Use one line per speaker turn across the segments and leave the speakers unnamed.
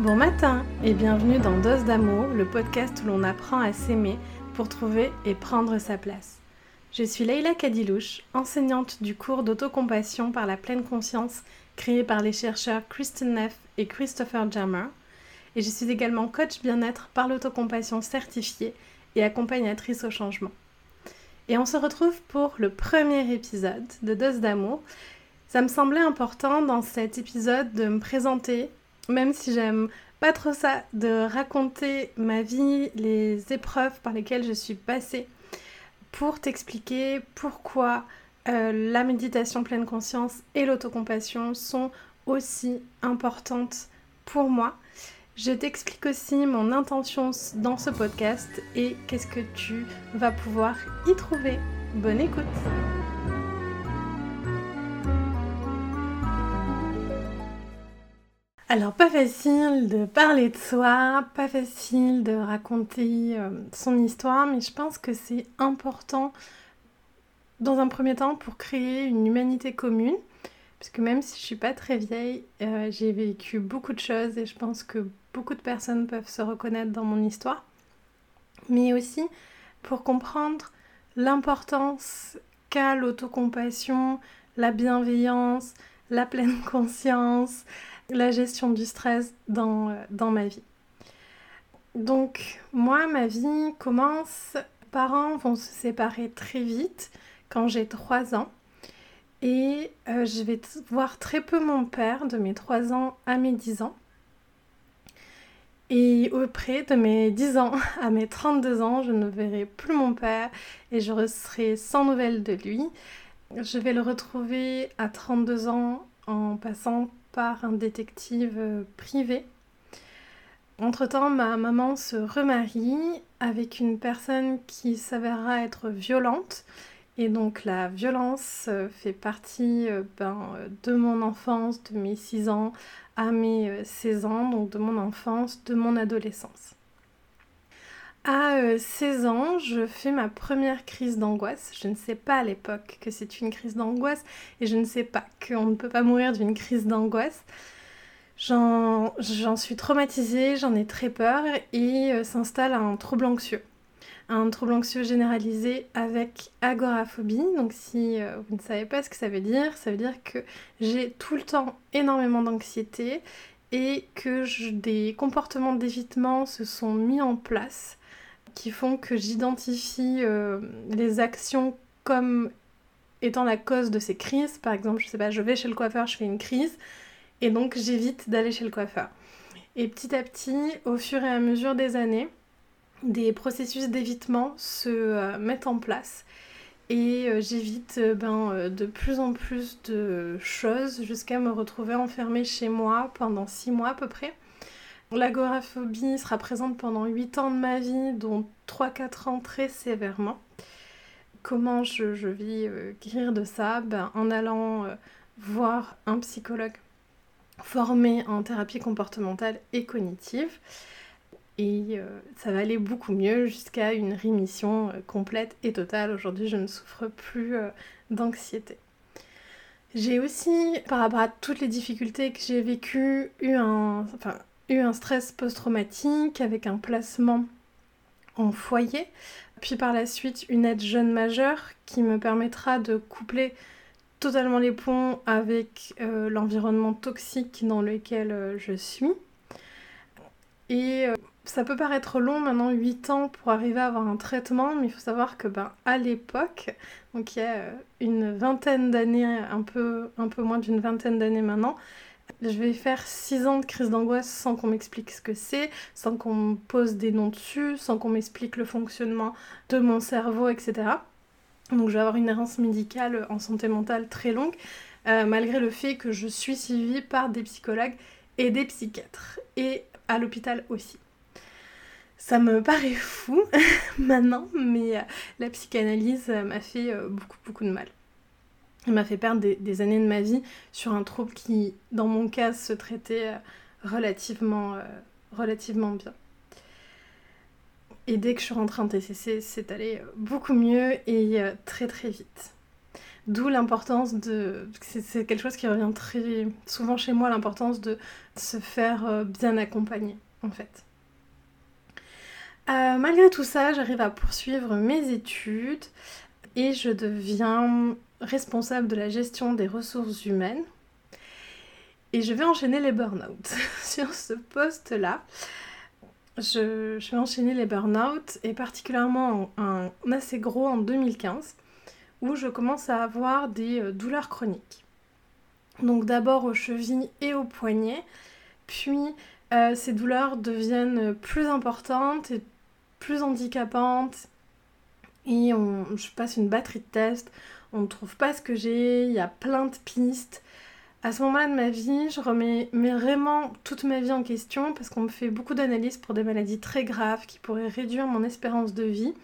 Bon matin et bienvenue dans Dose d'amour, le podcast où l'on apprend à s'aimer pour trouver et prendre sa place. Je suis Leila Kadilouche, enseignante du cours d'autocompassion par la pleine conscience créé par les chercheurs Kristen Neff et Christopher Jammer, et je suis également coach bien-être par l'autocompassion certifiée et accompagnatrice au changement. Et on se retrouve pour le premier épisode de Dose d'amour. Ça me semblait important dans cet épisode de me présenter même si j'aime pas trop ça, de raconter ma vie, les épreuves par lesquelles je suis passée, pour t'expliquer pourquoi euh, la méditation pleine conscience et l'autocompassion sont aussi importantes pour moi. Je t'explique aussi mon intention dans ce podcast et qu'est-ce que tu vas pouvoir y trouver. Bonne écoute Alors pas facile de parler de soi, pas facile de raconter euh, son histoire, mais je pense que c'est important dans un premier temps pour créer une humanité commune, puisque même si je suis pas très vieille, euh, j'ai vécu beaucoup de choses et je pense que beaucoup de personnes peuvent se reconnaître dans mon histoire, mais aussi pour comprendre l'importance qu'a l'autocompassion, la bienveillance, la pleine conscience, la gestion du stress dans, euh, dans ma vie. Donc moi, ma vie commence, parents vont se séparer très vite quand j'ai 3 ans. Et euh, je vais voir très peu mon père de mes 3 ans à mes 10 ans. Et auprès de mes 10 ans à mes 32 ans, je ne verrai plus mon père et je serai sans nouvelles de lui. Je vais le retrouver à 32 ans en passant par un détective euh, privé. Entre-temps, ma maman se remarie avec une personne qui s'avérera être violente. Et donc la violence euh, fait partie euh, ben, de mon enfance, de mes 6 ans à mes 16 ans, donc de mon enfance, de mon adolescence. À 16 euh, ans, je fais ma première crise d'angoisse. Je ne sais pas à l'époque que c'est une crise d'angoisse et je ne sais pas qu'on ne peut pas mourir d'une crise d'angoisse. J'en suis traumatisée, j'en ai très peur et euh, s'installe un trouble anxieux. Un trouble anxieux généralisé avec agoraphobie. Donc si euh, vous ne savez pas ce que ça veut dire, ça veut dire que j'ai tout le temps énormément d'anxiété et que des comportements d'évitement se sont mis en place qui font que j'identifie euh, les actions comme étant la cause de ces crises. Par exemple, je sais pas, je vais chez le coiffeur, je fais une crise, et donc j'évite d'aller chez le coiffeur. Et petit à petit, au fur et à mesure des années, des processus d'évitement se euh, mettent en place. Et euh, j'évite ben, de plus en plus de choses jusqu'à me retrouver enfermée chez moi pendant six mois à peu près. L'agoraphobie sera présente pendant 8 ans de ma vie, dont 3-4 ans très sévèrement. Comment je, vis euh, guérir de ça? Ben, En allant euh, voir un psychologue formé en thérapie comportementale et cognitive. Et euh, ça va aller beaucoup mieux jusqu'à une rémission complète et totale. Aujourd'hui, je ne souffre plus d'anxiété. J'ai aussi, par rapport à toutes les difficultés que j'ai vécues, eu un, un stress post-traumatique avec un placement en foyer, puis par la suite une aide jeune majeure qui me permettra de coupler totalement les ponts avec euh, l'environnement toxique dans lequel euh, je suis. Et euh, ça peut paraître long maintenant, 8 ans pour arriver à avoir un traitement, mais il faut savoir que ben, à l'époque, donc il y a une vingtaine d'années, un peu, un peu moins d'une vingtaine d'années maintenant, je vais faire 6 ans de crise d'angoisse sans qu'on m'explique ce que c'est, sans qu'on me pose des noms dessus, sans qu'on m'explique le fonctionnement de mon cerveau, etc. Donc je vais avoir une errance médicale en santé mentale très longue, euh, malgré le fait que je suis suivie par des psychologues et des psychiatres, et à l'hôpital aussi. Ça me paraît fou maintenant, mais euh, la psychanalyse m'a fait euh, beaucoup beaucoup de mal. Il m'a fait perdre des, années de ma vie sur un trouble qui, dans mon cas, se traitait euh, relativement, euh, relativement bien. Et dès que je suis rentrée en TCC, c'est allé euh, beaucoup mieux et très très vite. D'où l'importance de... C'est quelque chose qui revient très souvent chez moi, l'importance de se faire bien accompagner, en fait. Malgré tout ça, j'arrive à poursuivre mes études et je deviens responsable de la gestion des ressources humaines. Et je vais enchaîner les burn-out sur ce poste-là. Je, vais enchaîner les burn-out et particulièrement un, assez gros en 2015 où je commence à avoir des euh, douleurs chroniques. Donc d'abord aux chevilles et aux poignets, puis euh, ces douleurs deviennent plus importantes et plus handicapantes et je passe une batterie de tests, on ne trouve pas ce que j'ai, il y a plein de pistes. À ce moment-là de ma vie, je remets vraiment toute ma vie en question parce qu'on me fait beaucoup d'analyses pour des maladies très graves qui pourraient réduire mon espérance de vie.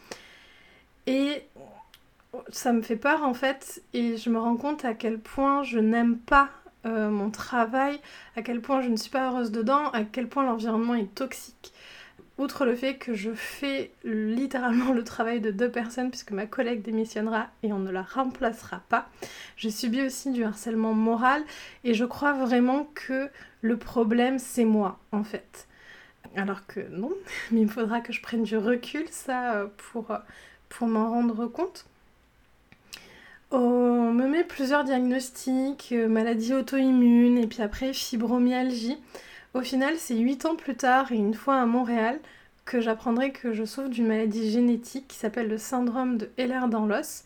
Et ça me fait peur en fait et je me rends compte à quel point je n'aime pas euh, mon travail, à quel point je ne suis pas heureuse dedans, à quel point l'environnement est toxique outre le fait que je fais littéralement le travail de deux personnes puisque ma collègue démissionnera et on ne la remplacera pas, je subis aussi du harcèlement moral et je crois vraiment que le problème c'est moi en fait. Alors que non, mais il faudra que je prenne du recul ça euh, pour, euh, pour m'en rendre compte. On me met plusieurs diagnostics, euh, maladie auto-immune et puis après fibromyalgie. Au final, c'est 8 ans plus tard et une fois à Montréal que j'apprendrai que je souffre d'une maladie génétique qui s'appelle le syndrome de Heller dans l'os.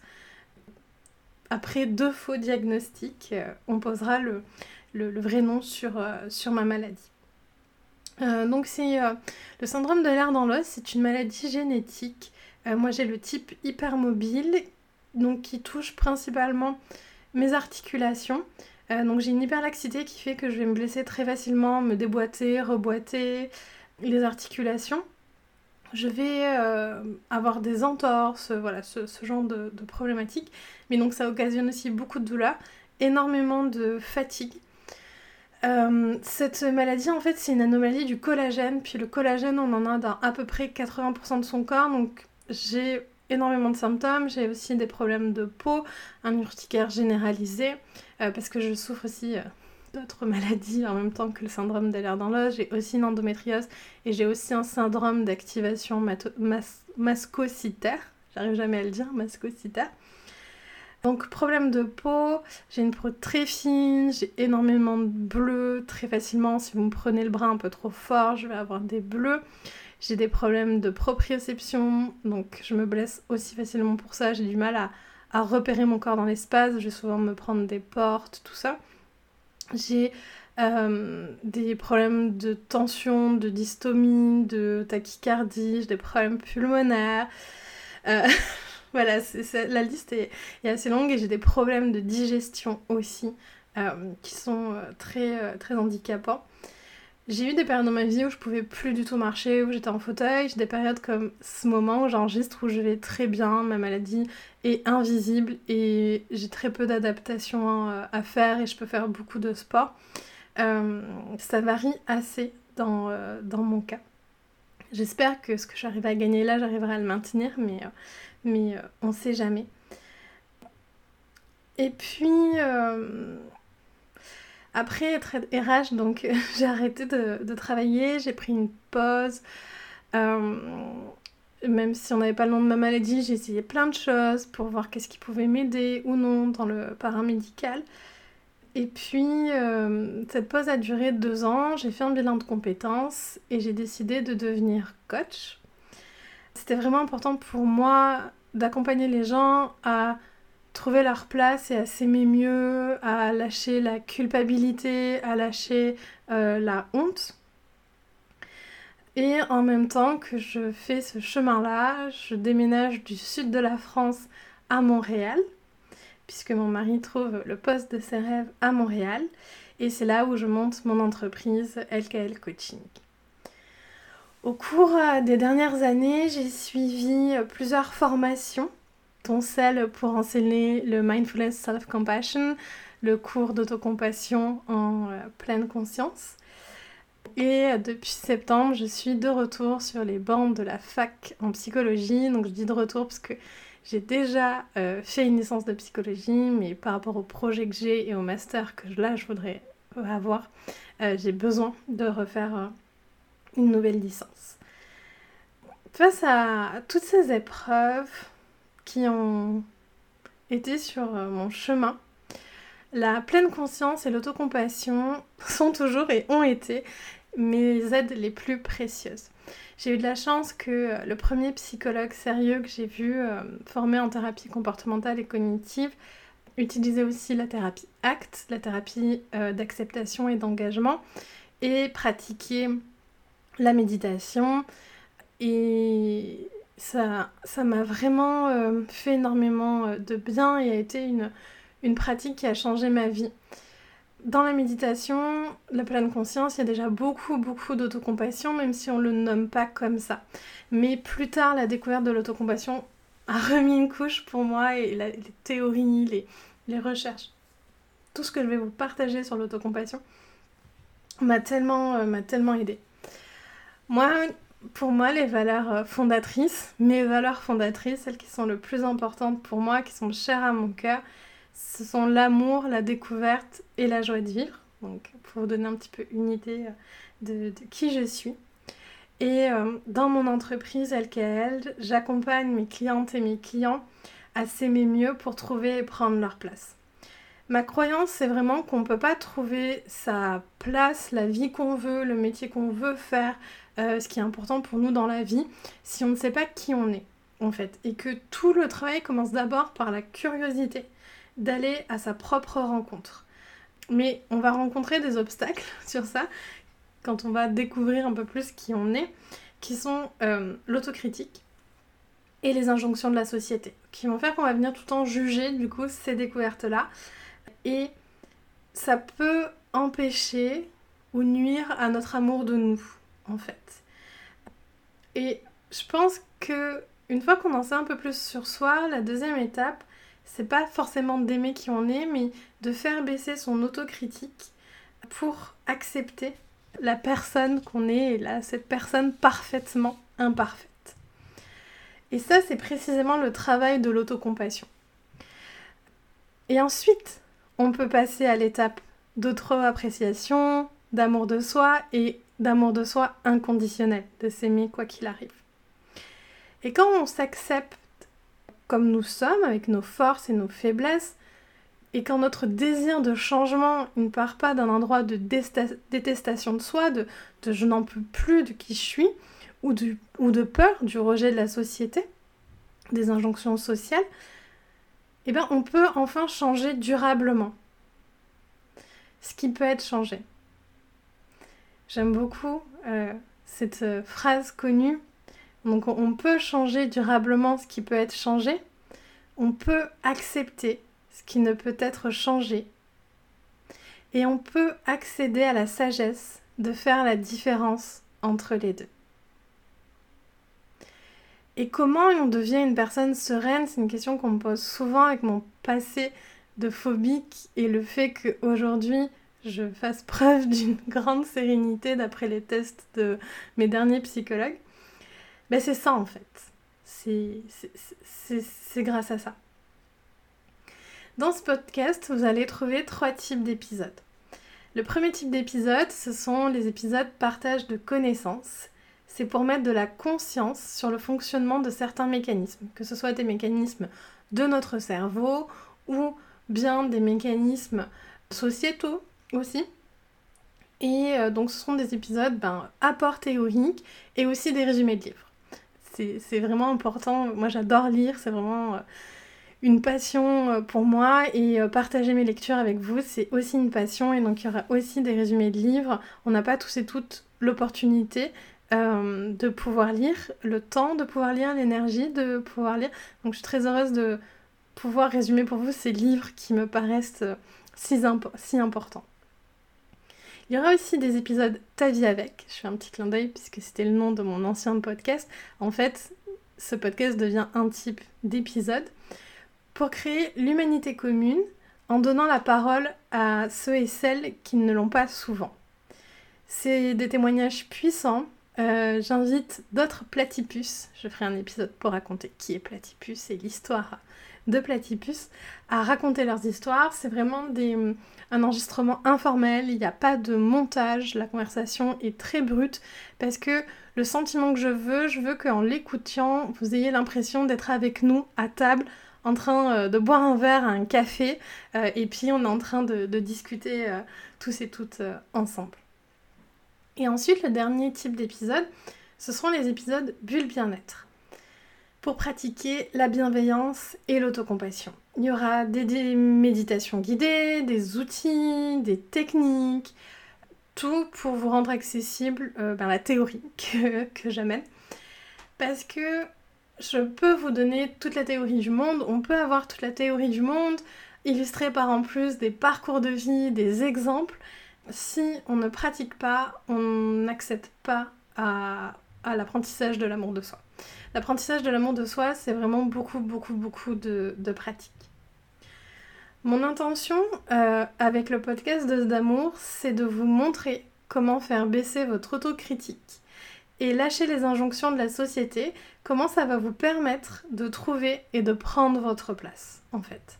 Après deux faux diagnostics, euh, on posera le, vrai nom sur, euh, ma maladie. Euh, donc c'est le syndrome de Heller dans l'os, c'est une maladie génétique. moi j'ai le type hypermobile, donc qui touche principalement mes articulations. Euh, donc j'ai une hyperlaxité qui fait que je vais me blesser très facilement, me déboîter, reboîter les articulations. Je vais euh, avoir des entorses, ce, genre de, problématiques. Mais donc ça occasionne aussi beaucoup de douleur, énormément de fatigue. Euh, cette maladie, en fait, c'est une anomalie du collagène. Puis le collagène, on en a dans à peu près 80% de son corps. Donc j'ai énormément de symptômes. J'ai aussi des problèmes de peau, un urticaire généralisé, euh, parce que je souffre aussi euh, d'autres maladies en même temps que le syndrome d'aller dans l'os. J'ai aussi une endométriose et j'ai aussi un syndrome d'activation mascocytaire. J'arrive jamais à le dire, mascocytaire. Donc problème de peau, j'ai une peau très fine, j'ai énormément de bleus très facilement. Si vous me prenez le bras un peu trop fort, je vais avoir des bleus. J'ai des problèmes de proprioception, donc je me blesse aussi facilement pour ça. J'ai du mal à, repérer mon corps dans l'espace. Je vais souvent me prendre des portes, tout ça. J'ai euh, des problèmes de tension, de dystomie, de tachycardie, j'ai des problèmes pulmonaires. Euh, voilà, la liste est, assez longue et j'ai des problèmes de digestion aussi euh, qui sont très, très handicapants. J'ai eu des périodes dans ma vie où je pouvais plus du tout marcher, où j'étais en fauteuil. J'ai des périodes comme ce moment où j'enregistre où je vais très bien, ma maladie est invisible et j'ai très peu d'adaptation euh, à faire et je peux faire beaucoup de sport. Euh, ça varie assez dans, euh, dans mon cas. J'espère que ce que j'arrive à gagner là, j'arriverai à le maintenir, mais, mais on ne sait jamais. Et puis, après être RH, donc j'ai arrêté de, travailler, j'ai pris une pause. Euh, même si on n'avait pas le nom de ma maladie, j'ai essayé plein de choses pour voir qu'est-ce qui pouvait m'aider ou non dans le paramédical. Et puis, euh, cette pause a duré deux ans, j'ai fait un bilan de compétences et j'ai décidé de devenir coach. C'était vraiment important pour moi d'accompagner les gens à trouver leur place et à s'aimer mieux, à lâcher la culpabilité, à lâcher euh, la honte. Et en même temps que je fais ce chemin-là, je déménage du sud de la France à Montréal, puisque mon mari trouve le poste de ses rêves à Montréal. Et c'est là où je monte mon entreprise LKL Coaching. Au cours euh, des dernières années, j'ai suivi plusieurs formations ton celle pour enseigner le Mindfulness Self-Compassion, le cours d'autocompassion en euh, pleine conscience. Et euh, depuis septembre, je suis de retour sur les bancs de la fac en psychologie. Donc je dis de retour parce que j'ai déjà euh, fait une licence de psychologie, mais par rapport au projet que j'ai et au master que là je voudrais avoir, j'ai besoin de refaire une nouvelle licence. Face à toutes ces épreuves qui ont été sur mon chemin, la pleine conscience et l'autocompassion sont toujours et ont été mes aides les plus précieuses. J'ai eu de la chance que le premier psychologue sérieux que j'ai vu euh, formé en thérapie comportementale et cognitive utilisait aussi la thérapie ACT, la thérapie euh, d'acceptation et d'engagement, et pratiquer la méditation. Et ça m'a vraiment euh, fait énormément de bien et a été une, une pratique qui a changé ma vie. Dans la méditation, la pleine conscience, il y a déjà beaucoup, beaucoup d'autocompassion, même si on ne le nomme pas comme ça. Mais plus tard, la découverte de l'autocompassion a remis une couche pour moi et les théories, les, les recherches, tout ce que je vais vous partager sur l'autocompassion m'a tellement, euh, m'a tellement aidé. Moi, pour moi, les valeurs euh, fondatrices, mes valeurs fondatrices, celles qui sont le plus importantes pour moi, qui sont chères à mon cœur, ce sont l'amour, la découverte et la joie de vivre. Donc, pour vous donner un petit peu une idée euh, de, qui je suis. Et euh, dans mon entreprise LKL, j'accompagne mes clientes et mes clients à s'aimer mieux pour trouver et prendre leur place. Ma croyance, c'est vraiment qu'on ne peut pas trouver sa place, la vie qu'on veut, le métier qu'on veut faire, euh, ce qui est important pour nous dans la vie, si on ne sait pas qui on est, en fait. Et que tout le travail commence d'abord par la curiosité d'aller à sa propre rencontre. Mais on va rencontrer des obstacles sur ça quand on va découvrir un peu plus qui on est, qui sont euh, l'autocritique et les injonctions de la société, qui vont faire qu'on va venir tout le temps juger du coup ces découvertes-là. Et ça peut empêcher ou nuire à notre amour de nous, fait. Et je pense que une fois qu'on en sait un peu plus sur soi, la deuxième étape, c'est pas forcément d'aimer qui on est, mais de faire baisser son autocritique pour accepter la personne qu'on est là, cette personne parfaitement imparfaite. Et ça, c'est précisément le travail de l'autocompassion. Et ensuite, on peut passer à l'étape d'auto-appréciation, d'amour de soi et d'amour de soi inconditionnel, de s'aimer quoi qu'il arrive. Et quand on s'accepte comme nous sommes, avec nos forces et nos faiblesses, et quand notre désir de changement ne part pas d'un endroit de détestation de soi, de, je n'en peux plus de qui je suis, ou, ou de peur du rejet de la société, des injonctions sociales, eh bien on peut enfin changer durablement. Ce qui peut être changé. J'aime beaucoup euh, cette euh, phrase connue donc on peut changer durablement ce qui peut être changé. On peut accepter ce qui ne peut être changé. Et on peut accéder à la sagesse de faire la différence entre les deux. Et comment on devient une personne sereine C'est une question qu'on me pose souvent avec mon passé de phobique et le fait qu'aujourd'hui je fasse preuve d'une grande sérénité d'après les tests de mes derniers psychologues. Ben c'est ça en fait. C'est grâce à ça. Dans ce podcast, vous allez trouver trois types d'épisodes. Le premier type d'épisode, ce sont les épisodes partage de connaissances. C'est pour mettre de la conscience sur le fonctionnement de certains mécanismes, que ce soit des mécanismes de notre cerveau ou bien des mécanismes sociétaux aussi. Et euh, donc ce sont des épisodes ben, apports théoriques et aussi des résumés de livres c'est vraiment important. Moi, j'adore lire, c'est vraiment euh, une passion euh, pour moi et partager mes lectures avec vous, c'est aussi une passion et donc il y aura aussi des résumés de livres. On n'a pas tous et toutes l'opportunité de pouvoir lire, le temps de pouvoir lire, l'énergie de pouvoir lire. Donc je suis très heureuse de pouvoir résumer pour vous ces livres qui me paraissent si, si importants. Il y aura aussi des épisodes Ta vie avec. Je fais un petit clin d'œil puisque c'était le nom de mon ancien podcast. En fait, ce podcast devient un type d'épisode pour créer l'humanité commune en donnant la parole à ceux et celles qui ne l'ont pas souvent. C'est des témoignages puissants Euh, j'invite d'autres platypus, je ferai un épisode pour raconter qui est platypus et l'histoire de platypus, à raconter leurs histoires. C'est vraiment un enregistrement informel, il n'y a pas de montage, la conversation est très brute parce que le sentiment que je veux, je veux qu'en l'écoutant, vous ayez l'impression d'être avec nous à table en train euh, de boire un verre, un café, euh, et puis on est en train de, discuter tous et toutes ensemble. Et ensuite, le dernier type d'épisode, ce seront les épisodes bulle bien-être. Pour pratiquer la bienveillance et l'autocompassion. Il y aura des, méditations guidées, des outils, des techniques, tout pour vous rendre accessible euh, ben, la théorie que, j'amène. Parce que je peux vous donner toute la théorie du monde, on peut avoir toute la théorie du monde, illustrée par en plus des parcours de vie, des exemples, si on ne pratique pas, on n'accède pas à, l'apprentissage de l'amour de soi. L'apprentissage de l'amour de soi, c'est vraiment beaucoup, beaucoup, beaucoup de, de pratique. Mon intention euh, avec le podcast de d'amour, c'est de vous montrer comment faire baisser votre autocritique et lâcher les injonctions de la société, comment ça va vous permettre de trouver et de prendre votre place, en fait.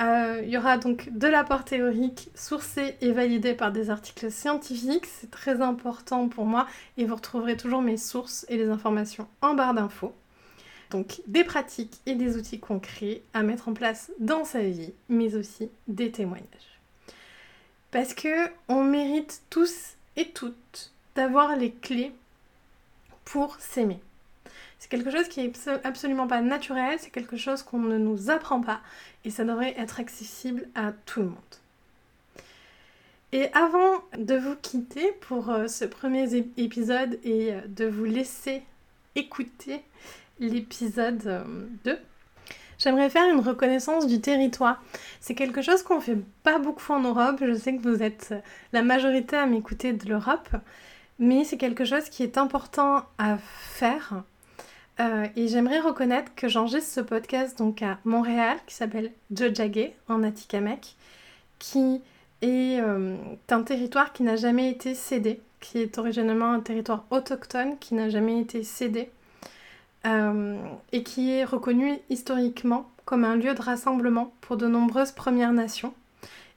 Euh, il y aura donc de l'apport théorique sourcé et validé par des articles scientifiques, c'est très important pour moi et vous retrouverez toujours mes sources et les informations en barre d'infos. Donc des pratiques et des outils concrets à mettre en place dans sa vie, mais aussi des témoignages. Parce que on mérite tous et toutes d'avoir les clés pour s'aimer. C'est quelque chose qui est absolument pas naturel, c'est quelque chose qu'on ne nous apprend pas et ça devrait être accessible à tout le monde. Et avant de vous quitter pour euh, ce premier épisode et euh, de vous laisser écouter l'épisode 2, euh, j'aimerais faire une reconnaissance du territoire. C'est quelque chose qu'on fait pas beaucoup en Europe. Je sais que vous êtes la majorité à m'écouter de l'Europe, mais c'est quelque chose qui est important à faire euh, et j'aimerais reconnaître que j'enregistre ce podcast donc à Montréal, qui s'appelle Jojage, en Atikamek, qui est euh, un territoire qui n'a jamais été cédé, qui est originellement un territoire autochtone qui n'a jamais été cédé, euh, et qui est reconnu historiquement comme un lieu de rassemblement pour de nombreuses Premières Nations,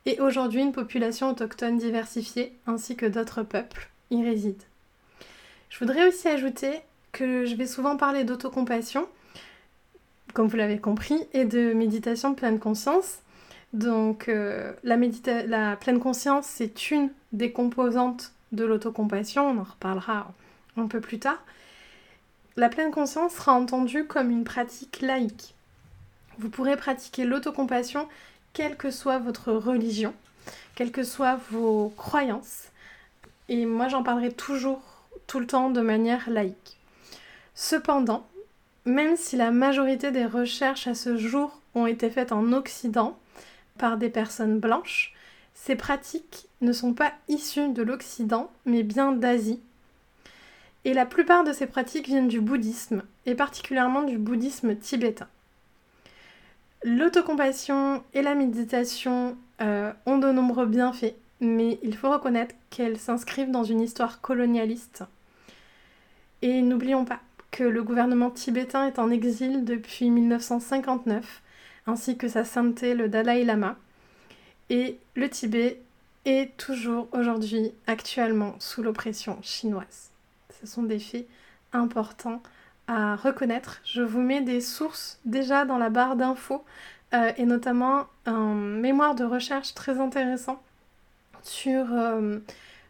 et aujourd'hui une population autochtone diversifiée, ainsi que d'autres peuples, y résident. Je voudrais aussi ajouter que je vais souvent parler d'autocompassion, comme vous l'avez compris, et de méditation de pleine conscience. Donc euh, la, la pleine conscience, c'est une des composantes de l'autocompassion, on en reparlera un peu plus tard. La pleine conscience sera entendue comme une pratique laïque. Vous pourrez pratiquer l'autocompassion quelle que soit votre religion, quelles que soient vos croyances. Et moi j'en parlerai toujours, tout le temps, de manière laïque. Cependant, même si la majorité des recherches à ce jour ont été faites en Occident par des personnes blanches, ces pratiques ne sont pas issues de l'Occident, mais bien d'Asie. Et la plupart de ces pratiques viennent du bouddhisme, et particulièrement du bouddhisme tibétain. L'autocompassion et la méditation euh, ont de nombreux bienfaits, mais il faut reconnaître qu'elles s'inscrivent dans une histoire colonialiste. Et n'oublions pas que le gouvernement tibétain est en exil depuis 1959, ainsi que sa sainteté le Dalai Lama. Et le Tibet est toujours aujourd'hui actuellement sous l'oppression chinoise. Ce sont des faits importants à reconnaître. Je vous mets des sources déjà dans la barre d'infos euh, et notamment un mémoire de recherche très intéressant sur euh,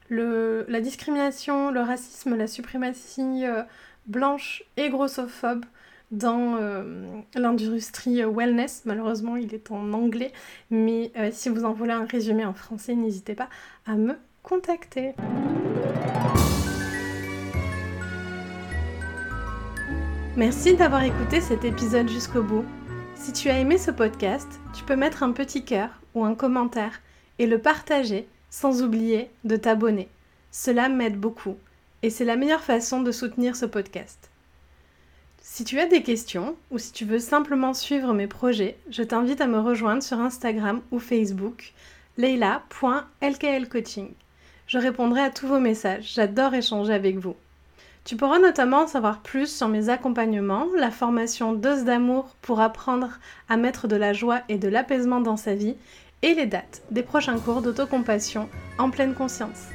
la discrimination, le racisme, la suprématie euh, blanche et grossophobe dans euh, l'industrie wellness. Malheureusement, il est en anglais, mais euh, si vous en voulez un résumé en français, n'hésitez pas à me contacter. Merci d'avoir écouté cet épisode jusqu'au bout. Si tu as aimé ce podcast, tu peux mettre un petit cœur ou un commentaire et le partager sans oublier de t'abonner. Cela m'aide beaucoup et c'est la meilleure façon de soutenir ce podcast. Si tu as des questions ou si tu veux simplement suivre mes projets, je t'invite à me rejoindre sur Instagram ou Facebook leila.lklcoaching. Je répondrai à tous vos messages. J'adore échanger avec vous. Tu pourras notamment savoir plus sur mes accompagnements, la formation Dose d'amour pour apprendre à mettre de la joie et de l'apaisement dans sa vie et les dates des prochains cours d'autocompassion en pleine conscience.